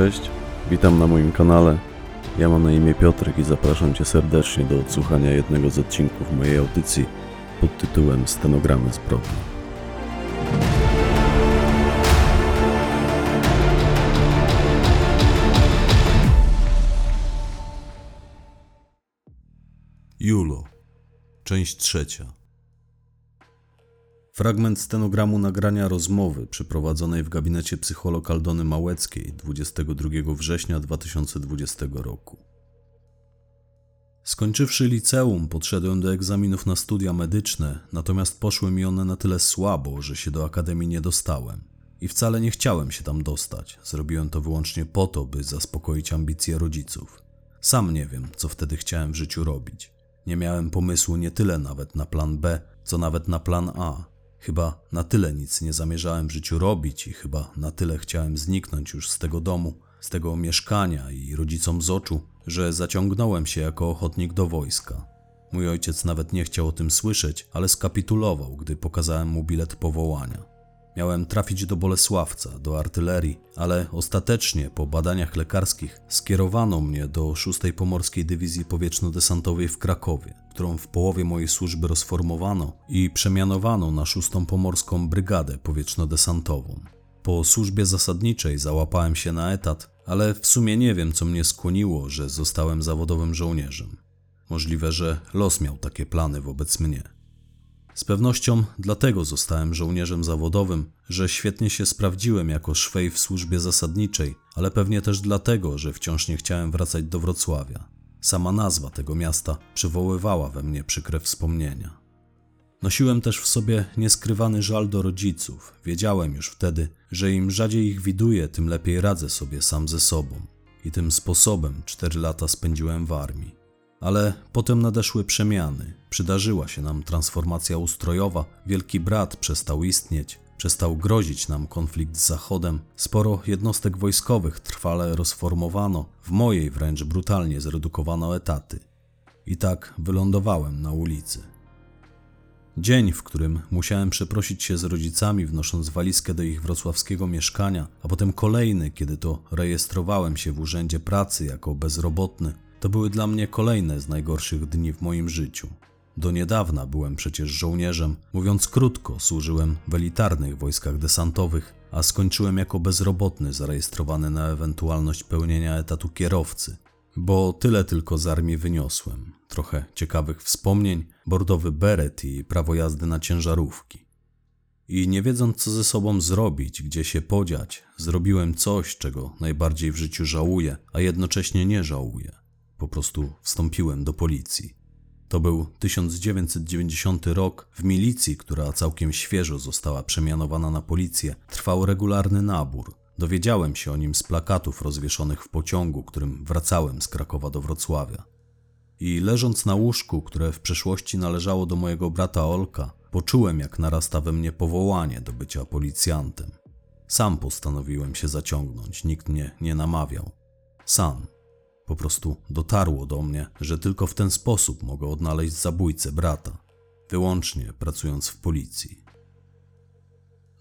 Cześć, witam na moim kanale. Ja mam na imię Piotrek i zapraszam Cię serdecznie do odsłuchania jednego z odcinków mojej audycji pod tytułem Stenogramy zbrodni. Julo, część trzecia. Fragment stenogramu nagrania rozmowy przeprowadzonej w gabinecie psycholog Aldony Małeckiej 22 września 2020 roku. Skończywszy liceum, podszedłem do egzaminów na studia medyczne, natomiast poszły mi one na tyle słabo, że się do akademii nie dostałem. I wcale nie chciałem się tam dostać. Zrobiłem to wyłącznie po to, by zaspokoić ambicje rodziców. Sam nie wiem, co wtedy chciałem w życiu robić. Nie miałem pomysłu nie tyle nawet na plan B, co nawet na plan A. Chyba na tyle nic nie zamierzałem w życiu robić i chyba na tyle chciałem zniknąć już z tego domu, z tego mieszkania i rodzicom z oczu, że zaciągnąłem się jako ochotnik do wojska. Mój ojciec nawet nie chciał o tym słyszeć, ale skapitulował, gdy pokazałem mu bilet powołania. Miałem trafić do Bolesławca, do artylerii, ale ostatecznie po badaniach lekarskich skierowano mnie do 6 Pomorskiej Dywizji Powietrzno-Desantowej w Krakowie, którą w połowie mojej służby rozformowano i przemianowano na 6 Pomorską Brygadę Powietrzno-Desantową. Po służbie zasadniczej załapałem się na etat, ale w sumie nie wiem, co mnie skłoniło, że zostałem zawodowym żołnierzem. Możliwe, że los miał takie plany wobec mnie. Z pewnością dlatego zostałem żołnierzem zawodowym, że świetnie się sprawdziłem jako szwej w służbie zasadniczej, ale pewnie też dlatego, że wciąż nie chciałem wracać do Wrocławia. Sama nazwa tego miasta przywoływała we mnie przykre wspomnienia. Nosiłem też w sobie nieskrywany żal do rodziców. Wiedziałem już wtedy, że im rzadziej ich widuję, tym lepiej radzę sobie sam ze sobą. I tym sposobem cztery lata spędziłem w armii. Ale potem nadeszły przemiany. Przydarzyła się nam transformacja ustrojowa, wielki brat przestał istnieć, przestał grozić nam konflikt z Zachodem, sporo jednostek wojskowych trwale rozformowano, w mojej wręcz brutalnie zredukowano etaty. I tak wylądowałem na ulicy. Dzień, w którym musiałem przeprosić się z rodzicami, wnosząc walizkę do ich wrocławskiego mieszkania, a potem kolejny, kiedy to rejestrowałem się w urzędzie pracy jako bezrobotny, to były dla mnie kolejne z najgorszych dni w moim życiu. Do niedawna byłem przecież żołnierzem, mówiąc krótko, służyłem w elitarnych wojskach desantowych, a skończyłem jako bezrobotny zarejestrowany na ewentualność pełnienia etatu kierowcy. Bo tyle tylko z armii wyniosłem. Trochę ciekawych wspomnień, bordowy beret i prawo jazdy na ciężarówki. I nie wiedząc co ze sobą zrobić, gdzie się podziać, zrobiłem coś, czego najbardziej w życiu żałuję, a jednocześnie nie żałuję. Po prostu wstąpiłem do policji. To był 1990 rok. W milicji, która całkiem świeżo została przemianowana na policję, trwał regularny nabór. Dowiedziałem się o nim z plakatów rozwieszonych w pociągu, którym wracałem z Krakowa do Wrocławia. I leżąc na łóżku, które w przeszłości należało do mojego brata Olka, poczułem, jak narasta we mnie powołanie do bycia policjantem. Sam postanowiłem się zaciągnąć, nikt mnie nie namawiał. Sam, po prostu dotarło do mnie, że tylko w ten sposób mogę odnaleźć zabójcę brata, wyłącznie pracując w policji.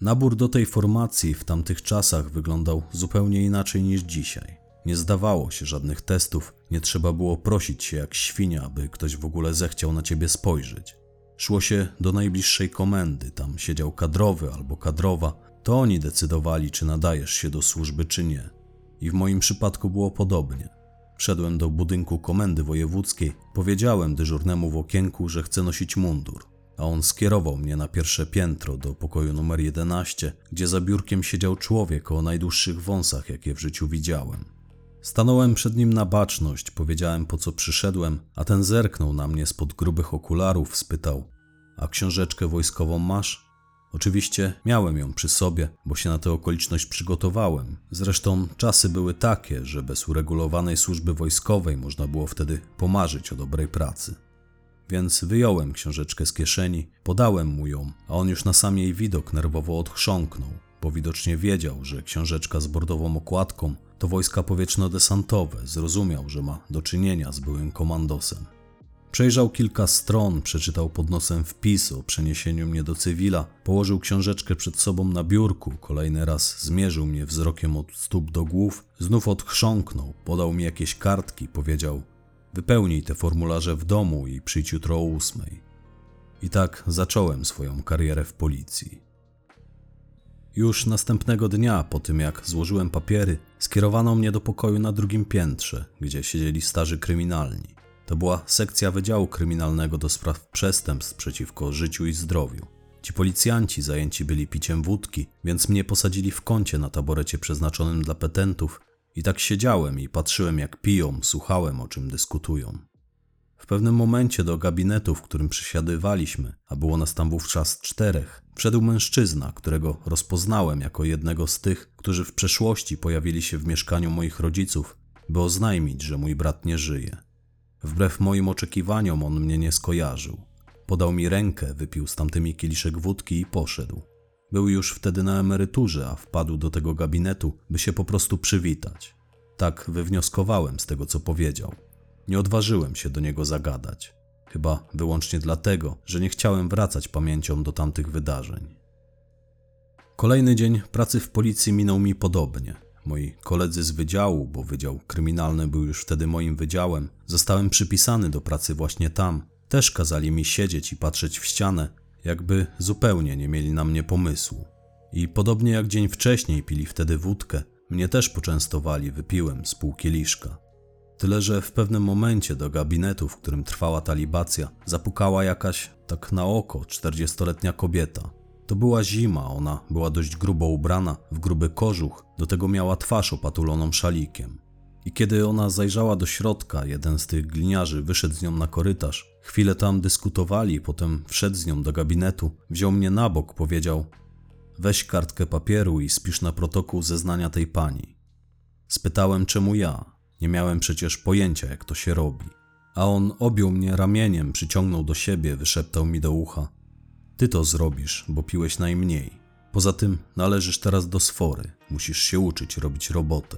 Nabór do tej formacji w tamtych czasach wyglądał zupełnie inaczej niż dzisiaj. Nie zdawało się żadnych testów, nie trzeba było prosić się jak świnia, aby ktoś w ogóle zechciał na ciebie spojrzeć. Szło się do najbliższej komendy, tam siedział kadrowy albo kadrowa, to oni decydowali, czy nadajesz się do służby, czy nie. I w moim przypadku było podobnie. Wszedłem do budynku komendy wojewódzkiej, powiedziałem dyżurnemu w okienku, że chcę nosić mundur, a on skierował mnie na pierwsze piętro do pokoju numer 11, gdzie za biurkiem siedział człowiek o najdłuższych wąsach, jakie w życiu widziałem. Stanąłem przed nim na baczność, powiedziałem po co przyszedłem, a ten zerknął na mnie spod grubych okularów, spytał: A książeczkę wojskową masz? Oczywiście miałem ją przy sobie, bo się na tę okoliczność przygotowałem. Zresztą czasy były takie, że bez uregulowanej służby wojskowej można było wtedy pomarzyć o dobrej pracy. Więc wyjąłem książeczkę z kieszeni, podałem mu ją, a on już na sam jej widok nerwowo odchrząknął, bo widocznie wiedział, że książeczka z bordową okładką to wojska powietrzno-desantowe, zrozumiał, że ma do czynienia z byłym komandosem. Przejrzał kilka stron, przeczytał pod nosem wpis o przeniesieniu mnie do cywila, położył książeczkę przed sobą na biurku, kolejny raz zmierzył mnie wzrokiem od stóp do głów, znów odchrząknął, podał mi jakieś kartki, powiedział: Wypełnij te formularze w domu i przyjdź jutro o ósmej. I tak zacząłem swoją karierę w policji. Już następnego dnia, po tym jak złożyłem papiery, skierowano mnie do pokoju na drugim piętrze, gdzie siedzieli starzy kryminalni. To była sekcja Wydziału Kryminalnego do spraw przestępstw przeciwko życiu i zdrowiu. Ci policjanci zajęci byli piciem wódki, więc mnie posadzili w kącie na taborecie przeznaczonym dla petentów i tak siedziałem i patrzyłem jak piją, słuchałem o czym dyskutują. W pewnym momencie do gabinetu, w którym przysiadywaliśmy, a było nas tam wówczas czterech, wszedł mężczyzna, którego rozpoznałem jako jednego z tych, którzy w przeszłości pojawili się w mieszkaniu moich rodziców, by oznajmić, że mój brat nie żyje. Wbrew moim oczekiwaniom on mnie nie skojarzył. Podał mi rękę, wypił z tamtymi kieliszek wódki i poszedł. Był już wtedy na emeryturze, a wpadł do tego gabinetu, by się po prostu przywitać. Tak wywnioskowałem z tego, co powiedział. Nie odważyłem się do niego zagadać. Chyba wyłącznie dlatego, że nie chciałem wracać pamięcią do tamtych wydarzeń. Kolejny dzień pracy w policji minął mi podobnie. Moi koledzy z wydziału, bo wydział kryminalny był już wtedy moim wydziałem, zostałem przypisany do pracy właśnie tam. Też kazali mi siedzieć i patrzeć w ścianę, jakby zupełnie nie mieli na mnie pomysłu. I podobnie jak dzień wcześniej pili wtedy wódkę, mnie też poczęstowali, wypiłem z pół kieliszka. Tyle, że w pewnym momencie do gabinetu, w którym trwała ta libacja, zapukała jakaś, tak na oko, czterdziestoletnia kobieta. To była zima, ona była dość grubo ubrana, w gruby kożuch, do tego miała twarz opatuloną szalikiem. I kiedy ona zajrzała do środka, jeden z tych gliniarzy wyszedł z nią na korytarz. Chwilę tam dyskutowali, potem wszedł z nią do gabinetu, wziął mnie na bok, powiedział: Weź kartkę papieru i spisz na protokół zeznania tej pani. Spytałem, czemu ja. Nie miałem przecież pojęcia, jak to się robi. A on objął mnie ramieniem, przyciągnął do siebie, wyszeptał mi do ucha: Ty to zrobisz, bo piłeś najmniej. Poza tym należysz teraz do sfory, musisz się uczyć robić robotę.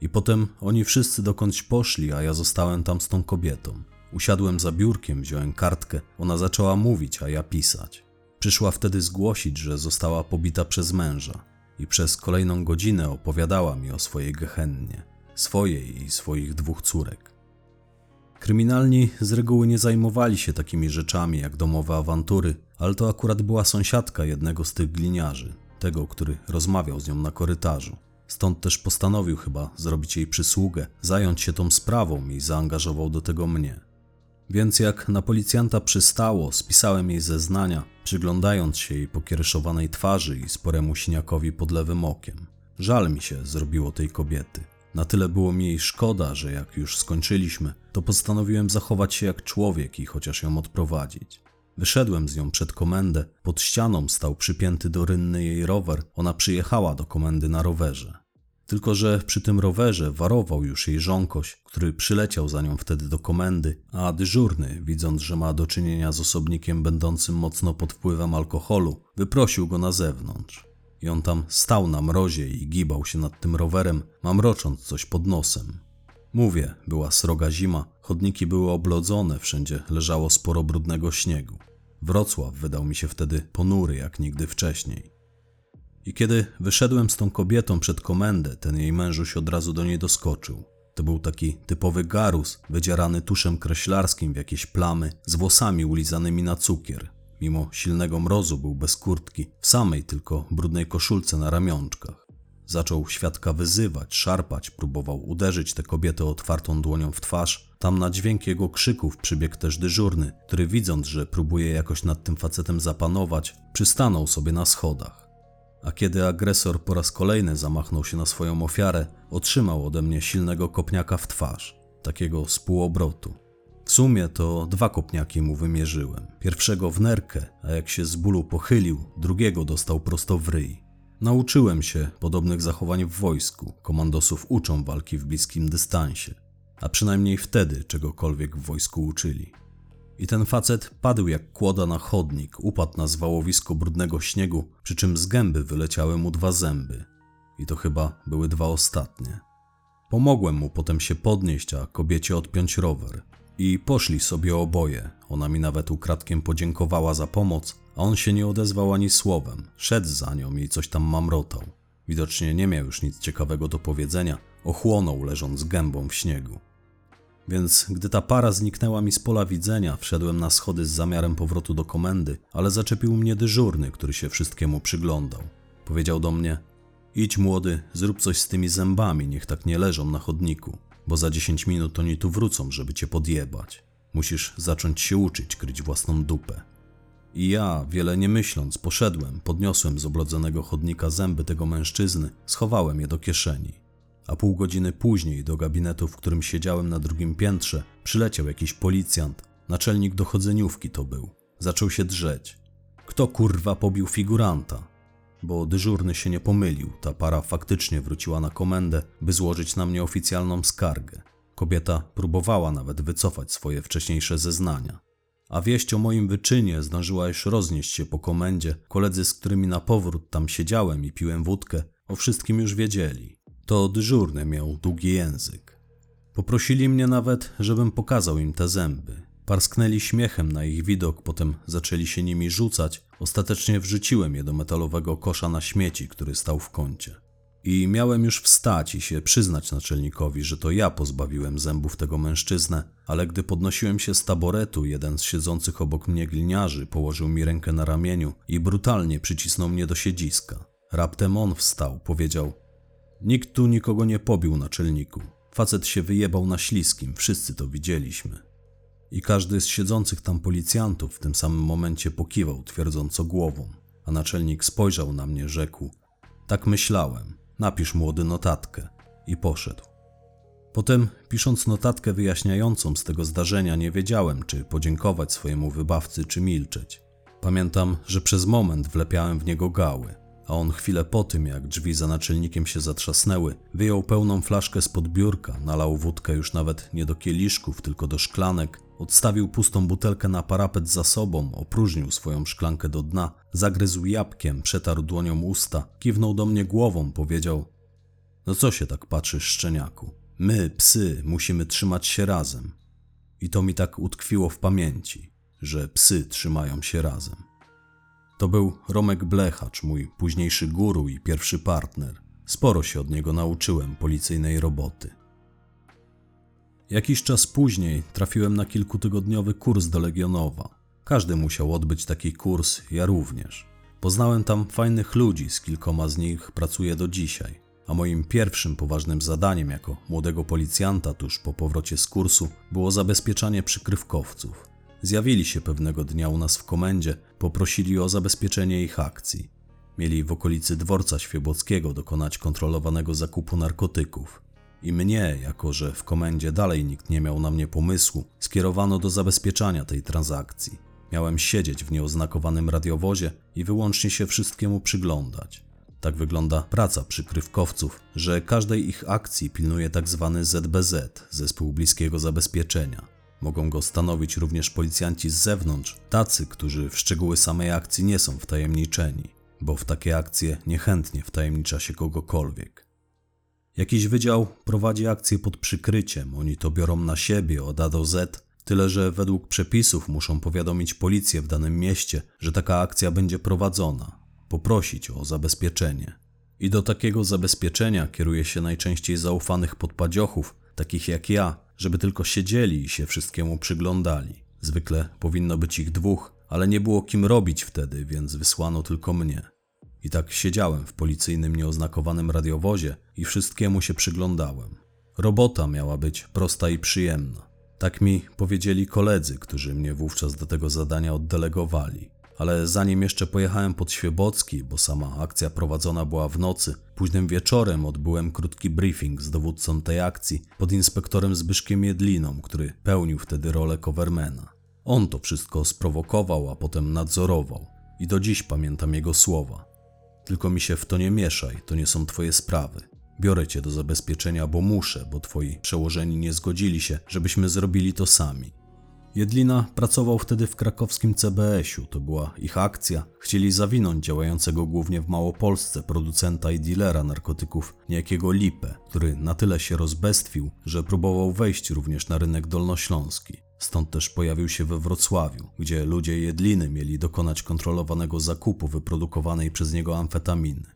I potem oni wszyscy dokądś poszli, a ja zostałem tam z tą kobietą. Usiadłem za biurkiem, wziąłem kartkę, ona zaczęła mówić, a ja pisać. Przyszła wtedy zgłosić, że została pobita przez męża i przez kolejną godzinę opowiadała mi o swojej gehennie, swojej i swoich dwóch córek. Kryminalni z reguły nie zajmowali się takimi rzeczami jak domowe awantury, ale to akurat była sąsiadka jednego z tych gliniarzy, tego, który rozmawiał z nią na korytarzu. Stąd też postanowił chyba zrobić jej przysługę, zająć się tą sprawą i zaangażował do tego mnie. Więc jak na policjanta przystało, spisałem jej zeznania, przyglądając się jej pokiereszowanej twarzy i sporemu siniakowi pod lewym okiem. Żal mi się zrobiło tej kobiety. Na tyle było mi jej szkoda, że jak już skończyliśmy, to postanowiłem zachować się jak człowiek i chociaż ją odprowadzić. Wyszedłem z nią przed komendę, pod ścianą stał przypięty do rynny jej rower, ona przyjechała do komendy na rowerze. Tylko, że przy tym rowerze warował już jej żonkoś, który przyleciał za nią wtedy do komendy, a dyżurny, widząc, że ma do czynienia z osobnikiem będącym mocno pod wpływem alkoholu, wyprosił go na zewnątrz. I on tam stał na mrozie i gibał się nad tym rowerem, mamrocząc coś pod nosem. Mówię, była sroga zima, chodniki były oblodzone, wszędzie leżało sporo brudnego śniegu. Wrocław wydał mi się wtedy ponury jak nigdy wcześniej. I kiedy wyszedłem z tą kobietą przed komendę, ten jej mężuś od razu do niej doskoczył. To był taki typowy garus, wydzierany tuszem kreślarskim w jakieś plamy, z włosami ulizanymi na cukier. Mimo silnego mrozu był bez kurtki, w samej tylko brudnej koszulce na ramionczkach. Zaczął świadka wyzywać, szarpać, próbował uderzyć tę kobietę otwartą dłonią w twarz. Tam na dźwięk jego krzyków przybiegł też dyżurny, który widząc, że próbuje jakoś nad tym facetem zapanować, przystanął sobie na schodach. A kiedy agresor po raz kolejny zamachnął się na swoją ofiarę, otrzymał ode mnie silnego kopniaka w twarz, takiego z półobrotu. W sumie to dwa kopniaki mu wymierzyłem. Pierwszego w nerkę, a jak się z bólu pochylił, drugiego dostał prosto w ryj. Nauczyłem się podobnych zachowań w wojsku. Komandosów uczą walki w bliskim dystansie, a przynajmniej wtedy czegokolwiek w wojsku uczyli. I ten facet padł jak kłoda na chodnik, upadł na zwałowisko brudnego śniegu, przy czym z gęby wyleciały mu dwa zęby. I to chyba były dwa ostatnie. Pomogłem mu potem się podnieść, a kobiecie odpiąć rower. I poszli sobie oboje. Ona mi nawet ukradkiem podziękowała za pomoc, a on się nie odezwał ani słowem. Szedł za nią i coś tam mamrotał. Widocznie nie miał już nic ciekawego do powiedzenia, ochłonął leżąc gębą w śniegu. Więc gdy ta para zniknęła mi z pola widzenia, wszedłem na schody z zamiarem powrotu do komendy, ale zaczepił mnie dyżurny, który się wszystkiemu przyglądał. Powiedział do mnie: Idź młody, zrób coś z tymi zębami, niech tak nie leżą na chodniku, bo za 10 minut oni tu wrócą, żeby cię podjebać. Musisz zacząć się uczyć kryć własną dupę. I ja, wiele nie myśląc, poszedłem, podniosłem z oblodzonego chodnika zęby tego mężczyzny, schowałem je do kieszeni. A pół godziny później do gabinetu, w którym siedziałem na drugim piętrze, przyleciał jakiś policjant, naczelnik dochodzeniówki to był. Zaczął się drzeć. Kto kurwa pobił figuranta? Bo dyżurny się nie pomylił, ta para faktycznie wróciła na komendę, by złożyć na mnie oficjalną skargę. Kobieta próbowała nawet wycofać swoje wcześniejsze zeznania. A wieść o moim wyczynie zdążyła już roznieść się po komendzie. Koledzy, z którymi na powrót tam siedziałem i piłem wódkę, o wszystkim już wiedzieli. To dyżurny miał długi język. Poprosili mnie nawet, żebym pokazał im te zęby. Parsknęli śmiechem na ich widok, potem zaczęli się nimi rzucać. Ostatecznie wrzuciłem je do metalowego kosza na śmieci, który stał w kącie. I miałem już wstać i się przyznać naczelnikowi, że to ja pozbawiłem zębów tego mężczyznę, ale gdy podnosiłem się z taboretu, jeden z siedzących obok mnie gliniarzy położył mi rękę na ramieniu i brutalnie przycisnął mnie do siedziska. Raptem on wstał, powiedział: Nikt tu nikogo nie pobił, naczelniku. Facet się wyjebał na śliskim, wszyscy to widzieliśmy. I każdy z siedzących tam policjantów w tym samym momencie pokiwał twierdząco głową, a naczelnik spojrzał na mnie, rzekł: Tak myślałem, napisz młody notatkę. I poszedł. Potem, pisząc notatkę wyjaśniającą z tego zdarzenia, nie wiedziałem, czy podziękować swojemu wybawcy, czy milczeć. Pamiętam, że przez moment wlepiałem w niego gały, a on chwilę po tym, jak drzwi za naczelnikiem się zatrzasnęły, wyjął pełną flaszkę spod biurka, nalał wódkę już nawet nie do kieliszków, tylko do szklanek, odstawił pustą butelkę na parapet za sobą, opróżnił swoją szklankę do dna, zagryzł jabłkiem, przetarł dłonią usta, kiwnął do mnie głową, powiedział: No co się tak patrzysz, szczeniaku? My, psy, musimy trzymać się razem. I to mi tak utkwiło w pamięci, że psy trzymają się razem. To był Romek Blechacz, mój późniejszy guru i pierwszy partner. Sporo się od niego nauczyłem policyjnej roboty. Jakiś czas później trafiłem na kilkutygodniowy kurs do Legionowa. Każdy musiał odbyć taki kurs, ja również. Poznałem tam fajnych ludzi, z kilkoma z nich pracuję do dzisiaj. A moim pierwszym poważnym zadaniem jako młodego policjanta tuż po powrocie z kursu było zabezpieczanie przykrywkowców. Zjawili się pewnego dnia u nas w komendzie, poprosili o zabezpieczenie ich akcji. Mieli w okolicy dworca świebockiego dokonać kontrolowanego zakupu narkotyków. I mnie, jako że w komendzie dalej nikt nie miał na mnie pomysłu, skierowano do zabezpieczania tej transakcji. Miałem siedzieć w nieoznakowanym radiowozie i wyłącznie się wszystkiemu przyglądać. Tak wygląda praca przykrywkowców, że każdej ich akcji pilnuje tzw. ZBZ, Zespół Bliskiego Zabezpieczenia. Mogą go stanowić również policjanci z zewnątrz, tacy, którzy w szczegóły samej akcji nie są wtajemniczeni, bo w takie akcje niechętnie wtajemnicza się kogokolwiek. Jakiś wydział prowadzi akcję pod przykryciem, oni to biorą na siebie od A do Z, tyle że według przepisów muszą powiadomić policję w danym mieście, że taka akcja będzie prowadzona, poprosić o zabezpieczenie. I do takiego zabezpieczenia kieruje się najczęściej zaufanych podpadziochów, takich jak ja, żeby tylko siedzieli i się wszystkiemu przyglądali. Zwykle powinno być ich dwóch, ale nie było kim robić wtedy, więc wysłano tylko mnie. I tak siedziałem w policyjnym nieoznakowanym radiowozie i wszystkiemu się przyglądałem. Robota miała być prosta i przyjemna. Tak mi powiedzieli koledzy, którzy mnie wówczas do tego zadania oddelegowali. Ale zanim jeszcze pojechałem pod Świebocki, bo sama akcja prowadzona była w nocy, późnym wieczorem odbyłem krótki briefing z dowódcą tej akcji, pod inspektorem Zbyszkiem Jedliną, który pełnił wtedy rolę covermana. On to wszystko sprowokował, a potem nadzorował i do dziś pamiętam jego słowa. Tylko mi się w to nie mieszaj, to nie są twoje sprawy. Biorę cię do zabezpieczenia, bo muszę, bo twoi przełożeni nie zgodzili się, żebyśmy zrobili to sami. Jedlina pracował wtedy w krakowskim CBS-u, to była ich akcja. Chcieli zawinąć działającego głównie w Małopolsce producenta i dealera narkotyków niejakiego Lipę, który na tyle się rozbestwił, że próbował wejść również na rynek dolnośląski. Stąd też pojawił się we Wrocławiu, gdzie ludzie Jedliny mieli dokonać kontrolowanego zakupu wyprodukowanej przez niego amfetaminy.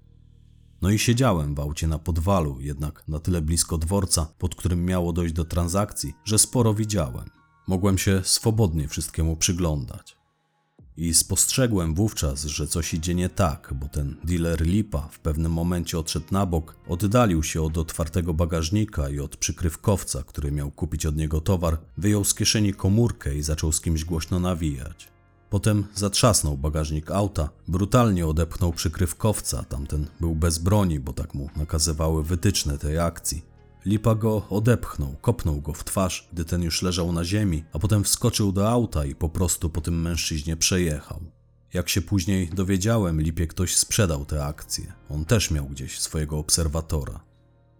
No i siedziałem w aucie na podwalu, jednak na tyle blisko dworca, pod którym miało dojść do transakcji, że sporo widziałem. Mogłem się swobodnie wszystkiemu przyglądać. I spostrzegłem wówczas, że coś idzie nie tak, bo ten dealer Lipa w pewnym momencie odszedł na bok, oddalił się od otwartego bagażnika i od przykrywkowca, który miał kupić od niego towar, wyjął z kieszeni komórkę i zaczął z kimś głośno nawijać. Potem zatrzasnął bagażnik auta, brutalnie odepchnął przykrywkowca, tamten był bez broni, bo tak mu nakazywały wytyczne tej akcji. Lipa go odepchnął, kopnął go w twarz, gdy ten już leżał na ziemi, a potem wskoczył do auta i po prostu po tym mężczyźnie przejechał. Jak się później dowiedziałem, Lipie ktoś sprzedał tę akcję. On też miał gdzieś swojego obserwatora.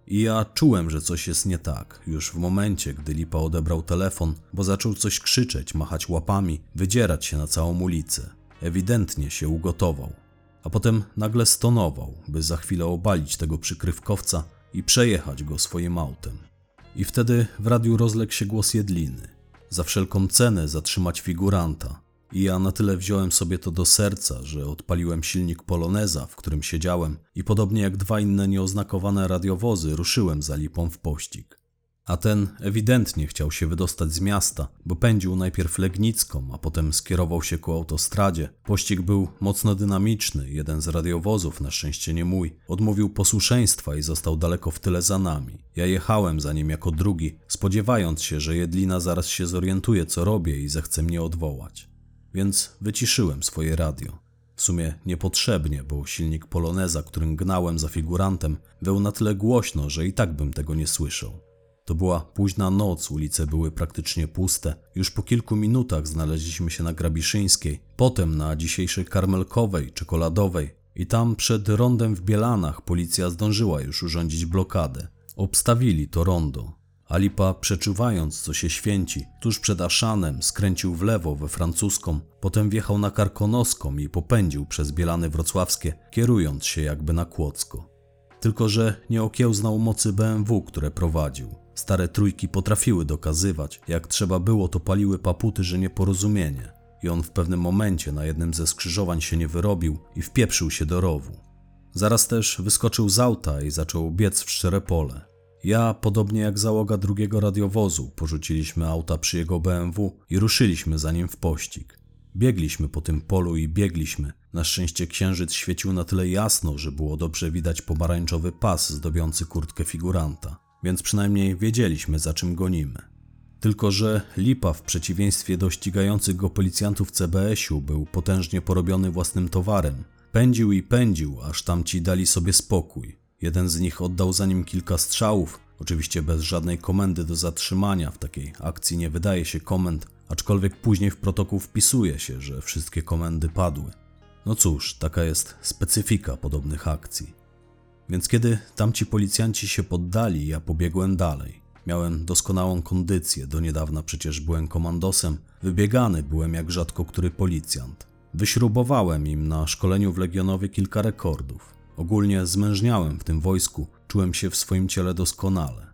I ja czułem, że coś jest nie tak, już w momencie, gdy Lipa odebrał telefon, bo zaczął coś krzyczeć, machać łapami, wydzierać się na całą ulicę. Ewidentnie się ugotował. A potem nagle stonował, by za chwilę obalić tego przykrywkowca i przejechać go swoim autem. I wtedy w radiu rozległ się głos Jedliny. Za wszelką cenę zatrzymać figuranta. I ja na tyle wziąłem sobie to do serca, że odpaliłem silnik poloneza, w którym siedziałem i podobnie jak dwa inne nieoznakowane radiowozy ruszyłem za lipą w pościg. A ten ewidentnie chciał się wydostać z miasta, bo pędził najpierw Legnicką, a potem skierował się ku autostradzie. Pościg był mocno dynamiczny, jeden z radiowozów, na szczęście nie mój, odmówił posłuszeństwa i został daleko w tyle za nami. Ja jechałem za nim jako drugi, spodziewając się, że Jedlina zaraz się zorientuje co robię i zechce mnie odwołać. Więc wyciszyłem swoje radio. W sumie niepotrzebnie, bo silnik poloneza, którym gnałem za figurantem, był na tyle głośno, że i tak bym tego nie słyszał. To była późna noc, ulice były praktycznie puste. Już po kilku minutach znaleźliśmy się na Grabiszyńskiej, potem na dzisiejszej Karmelkowej, Czekoladowej i tam przed rondem w Bielanach policja zdążyła już urządzić blokadę. Obstawili to rondo. Alipa, przeczuwając, co się święci, tuż przed Aszanem skręcił w lewo we francuską, potem wjechał na Karkonoską i popędził przez Bielany Wrocławskie, kierując się jakby na Kłodzko. Tylko, że nie okiełznał mocy BMW, które prowadził. Stare trójki potrafiły dokazywać, jak trzeba było, to paliły paputy, że nieporozumienie. I on w pewnym momencie na jednym ze skrzyżowań się nie wyrobił i wpieprzył się do rowu. Zaraz też wyskoczył z auta i zaczął biec w szczere pole. Ja, podobnie jak załoga drugiego radiowozu, porzuciliśmy auta przy jego BMW i ruszyliśmy za nim w pościg. Biegliśmy po tym polu i biegliśmy. Na szczęście księżyc świecił na tyle jasno, że było dobrze widać pomarańczowy pas zdobiący kurtkę figuranta więc przynajmniej wiedzieliśmy za czym gonimy. Tylko, że Lipa w przeciwieństwie do ścigających go policjantów CBS-u był potężnie porobiony własnym towarem. Pędził i pędził, aż tamci dali sobie spokój. Jeden z nich oddał za nim kilka strzałów, oczywiście bez żadnej komendy do zatrzymania. W takiej akcji nie wydaje się komend, aczkolwiek później w protokół wpisuje się, że wszystkie komendy padły. No cóż, taka jest specyfika podobnych akcji. Więc kiedy tamci policjanci się poddali, ja pobiegłem dalej. Miałem doskonałą kondycję, do niedawna przecież byłem komandosem, wybiegany byłem jak rzadko który policjant. Wyśrubowałem im na szkoleniu w Legionowie kilka rekordów. Ogólnie zmężniałem w tym wojsku, czułem się w swoim ciele doskonale.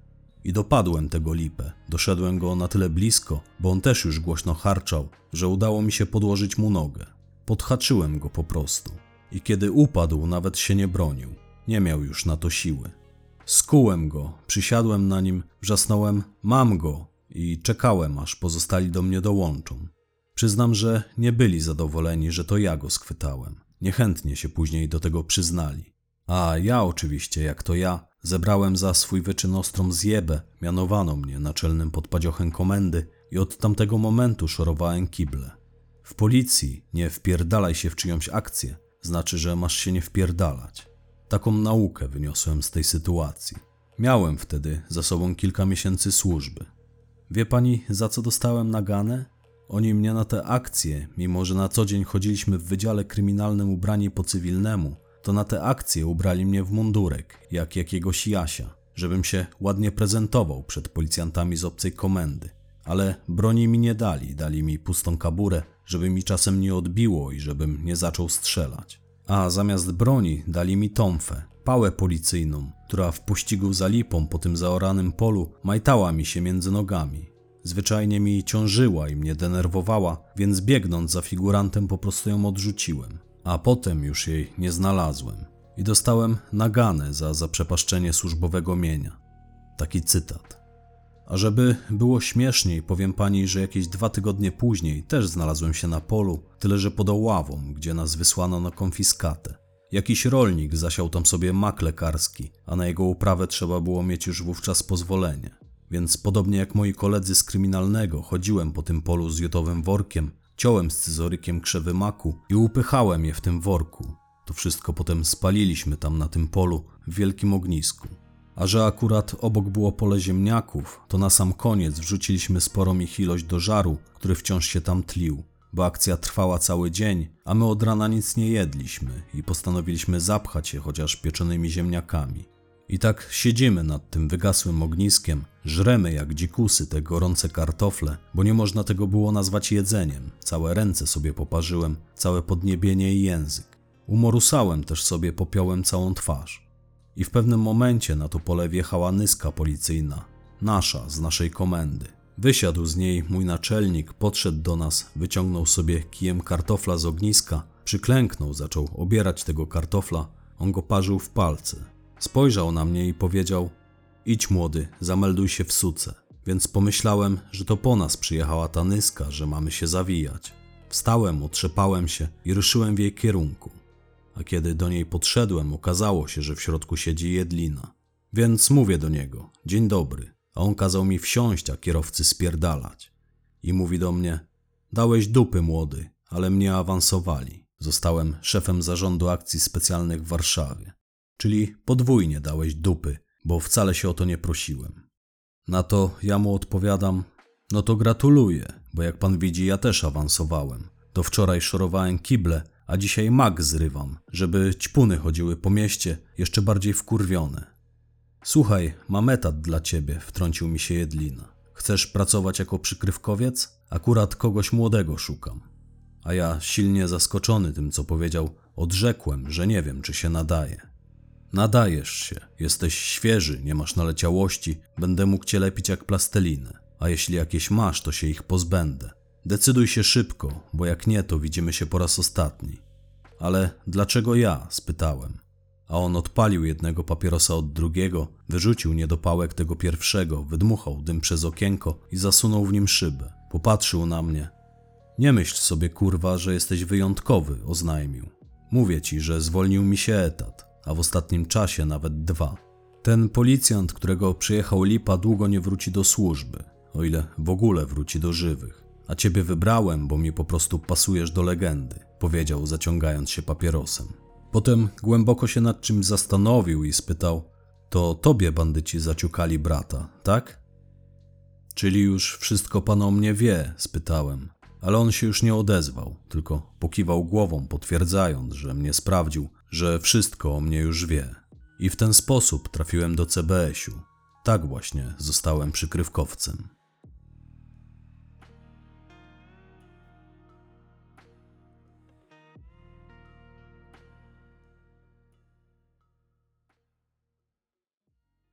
I dopadłem tego lipę. Doszedłem go na tyle blisko, bo on też już głośno harczał, że udało mi się podłożyć mu nogę. Podhaczyłem go po prostu. I kiedy upadł, nawet się nie bronił. Nie miał już na to siły. Skułem go, przysiadłem na nim, wrzasnąłem: Mam go! i czekałem, aż pozostali do mnie dołączą. Przyznam, że nie byli zadowoleni, że to ja go schwytałem. Niechętnie się później do tego przyznali. A ja oczywiście, jak to ja, zebrałem za swój wyczyn ostrą zjebę, mianowano mnie naczelnym podpadziochem komendy i od tamtego momentu szorowałem kible. W policji nie wpierdalaj się w czyjąś akcję, znaczy, że masz się nie wpierdalać. Taką naukę wyniosłem z tej sytuacji. Miałem wtedy za sobą kilka miesięcy służby. Wie pani, za co dostałem naganę? Oni mnie na te akcje, mimo że na co dzień chodziliśmy w wydziale kryminalnym ubrani po cywilnemu, to na te akcje ubrali mnie w mundurek, jak jakiegoś Jasia, żebym się ładnie prezentował przed policjantami z obcej komendy. Ale broni mi nie dali, dali mi pustą kaburę, żeby mi czasem nie odbiło i żebym nie zaczął strzelać. A zamiast broni dali mi tomfę, pałę policyjną, która w pościgu za lipą po tym zaoranym polu majtała mi się między nogami. Zwyczajnie mi ciążyła i mnie denerwowała, więc biegnąc za figurantem po prostu ją odrzuciłem. A potem już jej nie znalazłem. I dostałem naganę za zaprzepaszczenie służbowego mienia. Taki cytat. A żeby było śmieszniej, powiem pani, że jakieś dwa tygodnie później też znalazłem się na polu, tyle że pod Oławą, gdzie nas wysłano na konfiskatę. Jakiś rolnik zasiał tam sobie mak lekarski, a na jego uprawę trzeba było mieć już wówczas pozwolenie. Więc podobnie jak moi koledzy z kryminalnego, chodziłem po tym polu z jutowym workiem, ciąłem scyzorykiem krzewy maku i upychałem je w tym worku. To wszystko potem spaliliśmy tam na tym polu w wielkim ognisku. A że akurat obok było pole ziemniaków, to na sam koniec wrzuciliśmy sporą ich ilość do żaru, który wciąż się tam tlił, bo akcja trwała cały dzień, a my od rana nic nie jedliśmy i postanowiliśmy zapchać je chociaż pieczonymi ziemniakami. I tak siedzimy nad tym wygasłym ogniskiem, żremy jak dzikusy te gorące kartofle, bo nie można tego było nazwać jedzeniem. Całe ręce sobie poparzyłem, całe podniebienie i język. Umorusałem też sobie popiołem całą twarz. I w pewnym momencie na to pole wjechała nyska policyjna, nasza, z naszej komendy. Wysiadł z niej mój naczelnik, podszedł do nas, wyciągnął sobie kijem kartofla z ogniska, przyklęknął, zaczął obierać tego kartofla, on go parzył w palce. Spojrzał na mnie i powiedział: Idź młody, zamelduj się w suce. Więc pomyślałem, że to po nas przyjechała ta nyska, że mamy się zawijać. Wstałem, otrzepałem się i ruszyłem w jej kierunku. A kiedy do niej podszedłem, okazało się, że w środku siedzi jedlina. Więc mówię do niego: Dzień dobry. A on kazał mi wsiąść, a kierowcy spierdalać. I mówi do mnie: Dałeś dupy, młody, ale mnie awansowali. Zostałem szefem zarządu akcji specjalnych w Warszawie. Czyli podwójnie dałeś dupy, bo wcale się o to nie prosiłem. Na to ja mu odpowiadam: No to gratuluję, bo jak pan widzi, ja też awansowałem. Do wczoraj szorowałem kible, a dzisiaj mag zrywam, żeby ćpuny chodziły po mieście, jeszcze bardziej wkurwione. Słuchaj, mam etat dla ciebie, wtrącił mi się Jedlina. Chcesz pracować jako przykrywkowiec? Akurat kogoś młodego szukam. A ja, silnie zaskoczony tym, co powiedział, odrzekłem, że nie wiem, czy się nadaje. Nadajesz się, jesteś świeży, nie masz naleciałości, będę mógł cię lepić jak plastelinę. A jeśli jakieś masz, to się ich pozbędę. Decyduj się szybko, bo jak nie, to widzimy się po raz ostatni. Ale dlaczego ja? spytałem. A on odpalił jednego papierosa od drugiego, wyrzucił niedopałek tego pierwszego, wydmuchał dym przez okienko i zasunął w nim szybę. Popatrzył na mnie. Nie myśl sobie, kurwa, że jesteś wyjątkowy, oznajmił. Mówię ci, że zwolnił mi się etat, a w ostatnim czasie nawet dwa. Ten policjant, którego przyjechał Lipa, długo nie wróci do służby, o ile w ogóle wróci do żywych. A ciebie wybrałem, bo mi po prostu pasujesz do legendy, powiedział, zaciągając się papierosem. Potem głęboko się nad czymś zastanowił i spytał: To tobie bandyci zaciukali brata, tak? Czyli już wszystko pan o mnie wie? spytałem. Ale on się już nie odezwał, tylko pokiwał głową, potwierdzając, że mnie sprawdził, że wszystko o mnie już wie. I w ten sposób trafiłem do CBS-u. Tak właśnie zostałem przykrywkowcem.